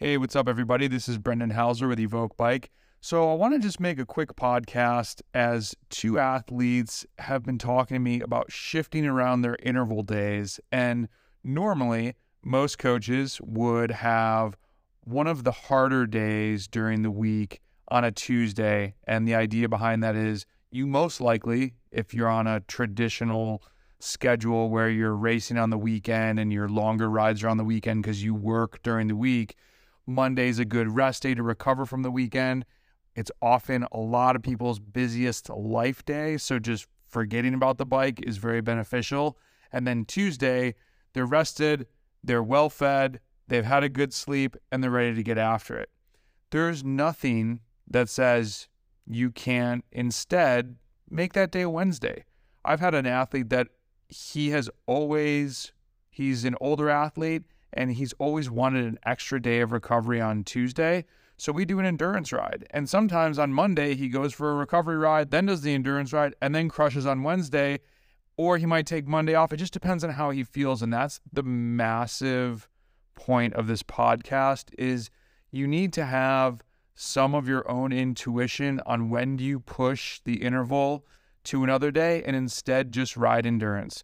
Hey, what's up, everybody? This is Brendan Housler with EVOQ Bike. So, I want to just make a quick podcast as two athletes have been talking to me about shifting around their interval days. And normally, most coaches would have one of the harder days during the week on a Tuesday. And the idea behind that is you most likely, if you're on a traditional schedule where you're racing on the weekend and your longer rides are on the weekend because you work during the week, Monday's a good rest day to recover from the weekend. It's often a lot of people's busiest life day. So just forgetting about the bike is very beneficial. And then Tuesday, they're rested, they're well fed, they've had a good sleep, and they're ready to get after it. There's nothing that says you can't instead make that day Wednesday. I've had an athlete that he has always, he's an older athlete and he's always wanted an extra day of recovery on Tuesday. So we do an endurance ride. And sometimes on Monday, he goes for a recovery ride, then does the endurance ride, and then crushes on Wednesday. Or he might take Monday off. It just depends on how he feels. And that's the massive point of this podcast is you need to have some of your own intuition on when do you push the interval to another day and instead just ride endurance.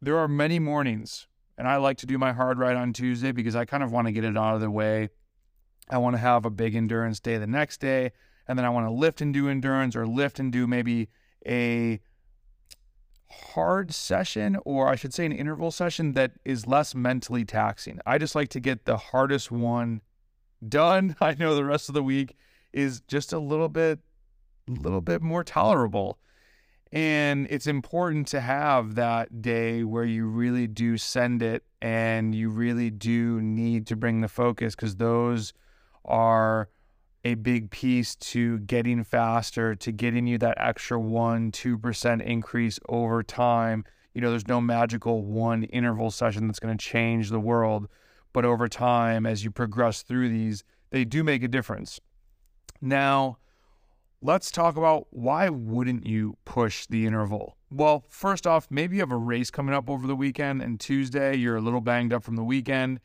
There are many mornings and I like to do my hard ride on Tuesday because I kind of want to get it out of the way. I want to have a big endurance day the next day. And then I want to lift and do endurance or lift and do maybe a hard session, or I should say an interval session that is less mentally taxing. I just like to get the hardest one done. I know the rest of the week is just a little bit, a little bit more tolerable. And it's important to have that day where you really do send it and you really do need to bring the focus because those are a big piece to getting faster, to getting you that extra 1 2% increase over time. You know, there's no magical one interval session that's going to change the world, but over time, as you progress through these, they do make a difference. Now, let's talk about why wouldn't you push the interval? Well, first off, maybe you have a race coming up over the weekend and Tuesday you're a little banged up from the weekend.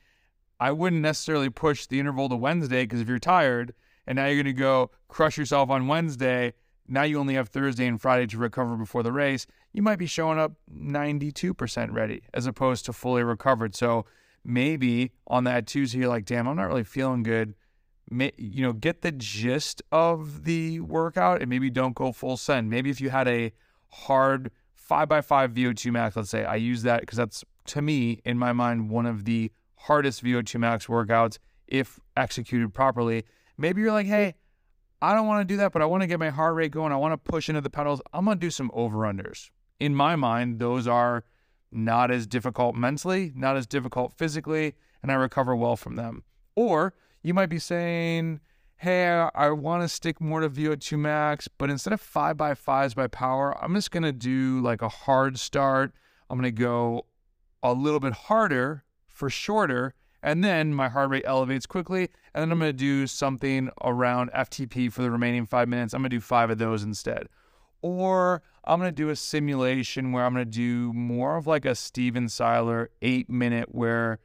I wouldn't necessarily push the interval to Wednesday because if you're tired and now you're going to go crush yourself on Wednesday, now you only have Thursday and Friday to recover before the race, you might be showing up 92% ready as opposed to fully recovered. So maybe on that Tuesday, you're like, damn, I'm not really feeling good you know, get the gist of the workout and maybe don't go full send. Maybe if you had a hard five by five VO2 max, let's say, I use that because that's to me, in my mind, one of the hardest VO2 max workouts if executed properly. Maybe you're like, hey, I don't want to do that, but I want to get my heart rate going. I want to push into the pedals. I'm going to do some over unders. In my mind, those are not as difficult mentally, not as difficult physically, and I recover well from them. Or you might be saying, hey, I, want to stick more to VO2 max, but instead of five by fives by power, I'm just going to do like a hard start. I'm going to go a little bit harder for shorter. And then my heart rate elevates quickly. And then I'm going to do something around FTP for the remaining five minutes. I'm going to do five of those instead. Or I'm going to do a simulation where I'm going to do more of like a Steven Seiler eight minute where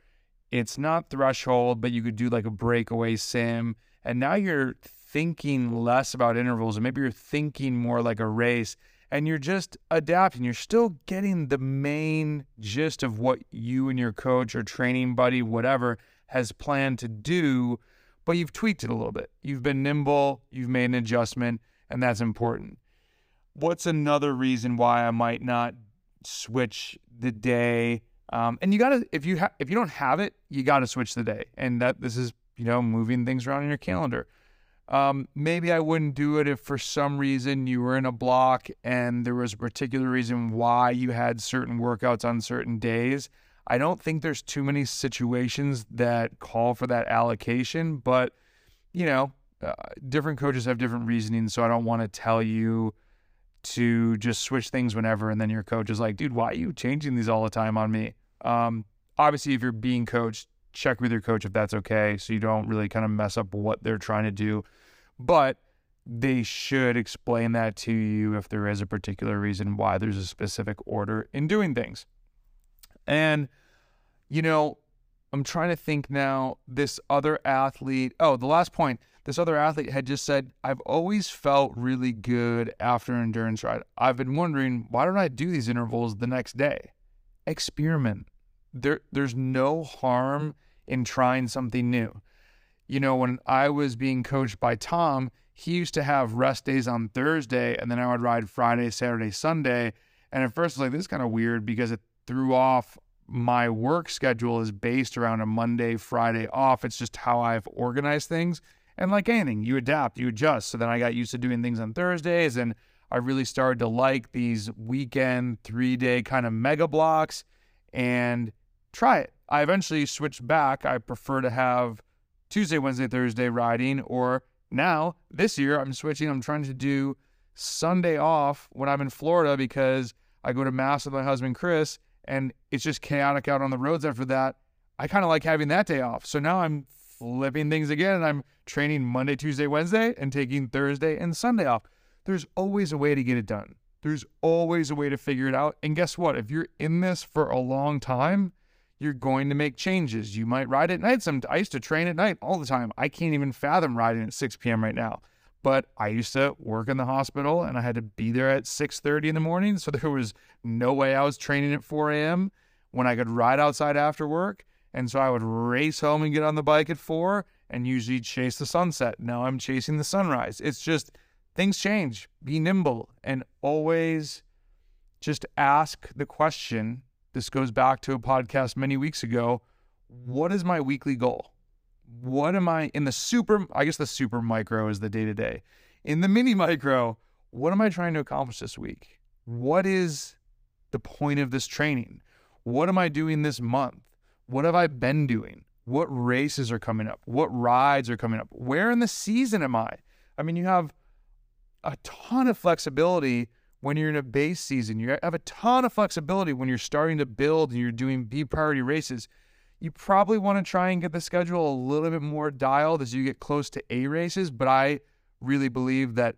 it's not threshold, but you could do like a breakaway sim. And now you're thinking less about intervals, and maybe you're thinking more like a race, and you're just adapting. You're still getting the main gist of what you and your coach or training buddy, whatever, has planned to do, but you've tweaked it a little bit. You've been nimble, you've made an adjustment, and that's important. What's another reason why I might not switch the day um, and you gotta if you ha- if you don't have it, you gotta switch the day. And that this is you know moving things around in your calendar. Um, maybe I wouldn't do it if for some reason you were in a block and there was a particular reason why you had certain workouts on certain days. I don't think there's too many situations that call for that allocation, but you know, uh, different coaches have different reasoning, so I don't want to tell you to just switch things whenever and then your coach is like, "Dude, why are you changing these all the time on me?" Um, obviously, if you're being coached, check with your coach if that's okay, so you don't really kind of mess up what they're trying to do. But they should explain that to you if there is a particular reason why there's a specific order in doing things. And, you know, I'm trying to think now. This other athlete, oh, the last point. This other athlete had just said, I've always felt really good after an endurance ride. I've been wondering, why don't I do these intervals the next day? Experiment. There, there's no harm in trying something new. You know, when I was being coached by Tom, he used to have rest days on Thursday, and then I would ride Friday, Saturday, Sunday. And at first, I was like, this is kind of weird because it threw off my work schedule is based around a Monday, Friday off. It's just how I've organized things. And like anything, you adapt, you adjust. So then I got used to doing things on Thursdays and I really started to like these weekend, three day kind of mega blocks and try it. I eventually switched back. I prefer to have Tuesday, Wednesday, Thursday riding, or now this year I'm switching. I'm trying to do Sunday off when I'm in Florida because I go to Mass with my husband, Chris, and it's just chaotic out on the roads after that. I kind of like having that day off. So now I'm flipping things again and I'm training Monday, Tuesday, Wednesday and taking Thursday and Sunday off. There's always a way to get it done. There's always a way to figure it out. And guess what? If you're in this for a long time, you're going to make changes. You might ride at night. Some I used to train at night all the time. I can't even fathom riding at 6 p.m. right now. But I used to work in the hospital and I had to be there at 6:30 in the morning. So there was no way I was training at 4 a.m. when I could ride outside after work. And so I would race home and get on the bike at four and usually chase the sunset. Now I'm chasing the sunrise. It's just things change. Be nimble and always just ask the question. This goes back to a podcast many weeks ago. What is my weekly goal? What am I in the super? I guess the super micro is the day to day. In the mini micro, what am I trying to accomplish this week? What is the point of this training? What am I doing this month? What have I been doing? What races are coming up? What rides are coming up? Where in the season am I? I mean, you have a ton of flexibility when you're in a base season. You have a ton of flexibility when you're starting to build and you're doing B priority races. You probably want to try and get the schedule a little bit more dialed as you get close to A races. But I really believe that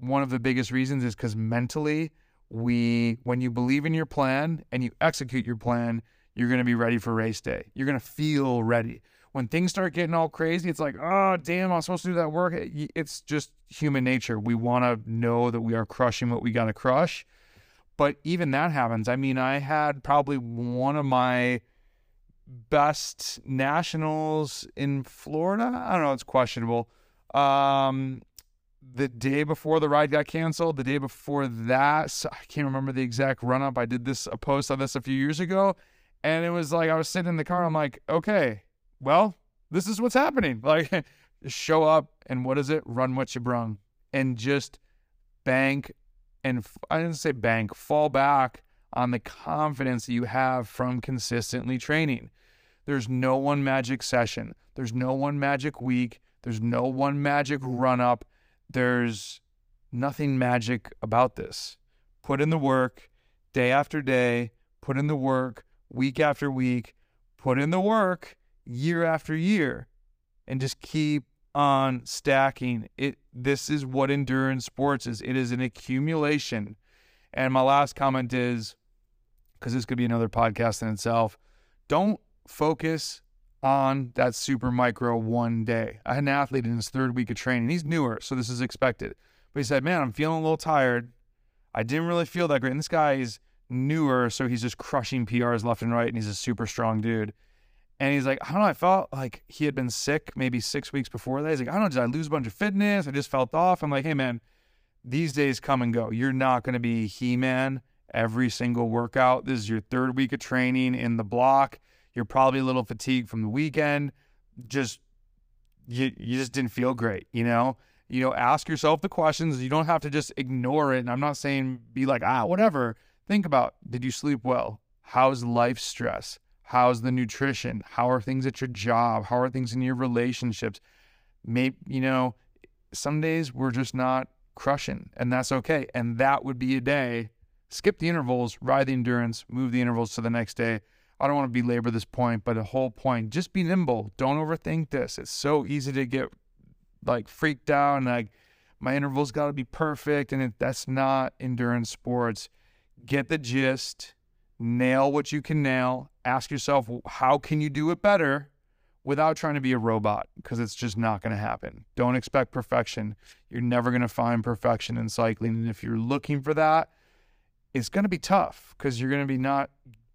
one of the biggest reasons is because mentally, we, when you believe in your plan and you execute your plan, you're going to be ready for race day. You're going to feel ready. When things start getting all crazy, it's like, oh, damn, I'm supposed to do that work. It's just human nature. We want to know that we are crushing what we got to crush. But even that happens. I mean, I had probably one of my best nationals in Florida. I don't know, it's questionable. Um, the day before the ride got canceled, the day before that, I can't remember the exact run up. I did this a post on this a few years ago and it was like I was sitting in the car. I'm like, okay, well, this is what's happening. Like, show up and what is it? Run what you brung, and just bank and I didn't say bank, fall back on the confidence that you have from consistently training. There's no one magic session. There's no one magic week. There's no one magic run up. There's nothing magic about this. Put in the work day after day, put in the work, week after week, put in the work year after year, and just keep on stacking. It this is what endurance sports is. It is an accumulation. And my last comment is because this could be another podcast in itself. Don't focus on that super micro one day. I had an athlete in his third week of training. He's newer, so this is expected. But he said, Man, I'm feeling a little tired. I didn't really feel that great. And this guy is newer, so he's just crushing PRs left and right, and he's a super strong dude. And he's like, I don't know, I felt like he had been sick maybe six weeks before that. He's like, I don't know, did I lose a bunch of fitness? I just felt off. I'm like, hey man, these days come and go. You're not gonna be He-Man every single workout. This is your third week of training in the block. You're probably a little fatigued from the weekend. Just you you just didn't feel great, you know? You know, ask yourself the questions. You don't have to just ignore it. And I'm not saying be like, ah, whatever Think about did you sleep well? How's life stress? How's the nutrition? How are things at your job? How are things in your relationships? Maybe, you know, some days we're just not crushing, and that's okay. And that would be a day. Skip the intervals, ride the endurance, move the intervals to the next day. I don't want to belabor this point, but the whole point just be nimble. Don't overthink this. It's so easy to get like freaked out and like my intervals got to be perfect. And that's not endurance sports get the gist, nail what you can nail. Ask yourself, how can you do it better without trying to be a robot? Because it's just not going to happen. Don't expect perfection. You're never going to find perfection in cycling. And if you're looking for that, it's going to be tough because you're going to be not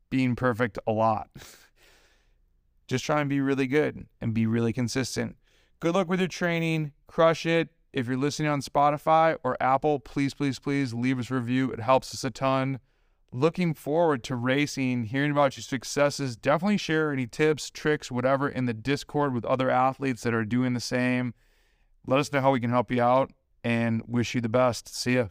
being perfect a lot. just try and be really good and be really consistent. Good luck with your training. Crush it. If you're listening on Spotify or Apple, please, please, please leave us a review. It helps us a ton looking forward to racing, hearing about your successes. Definitely share any tips, tricks, whatever in the Discord with other athletes that are doing the same. Let us know how we can help you out and wish you the best. See ya.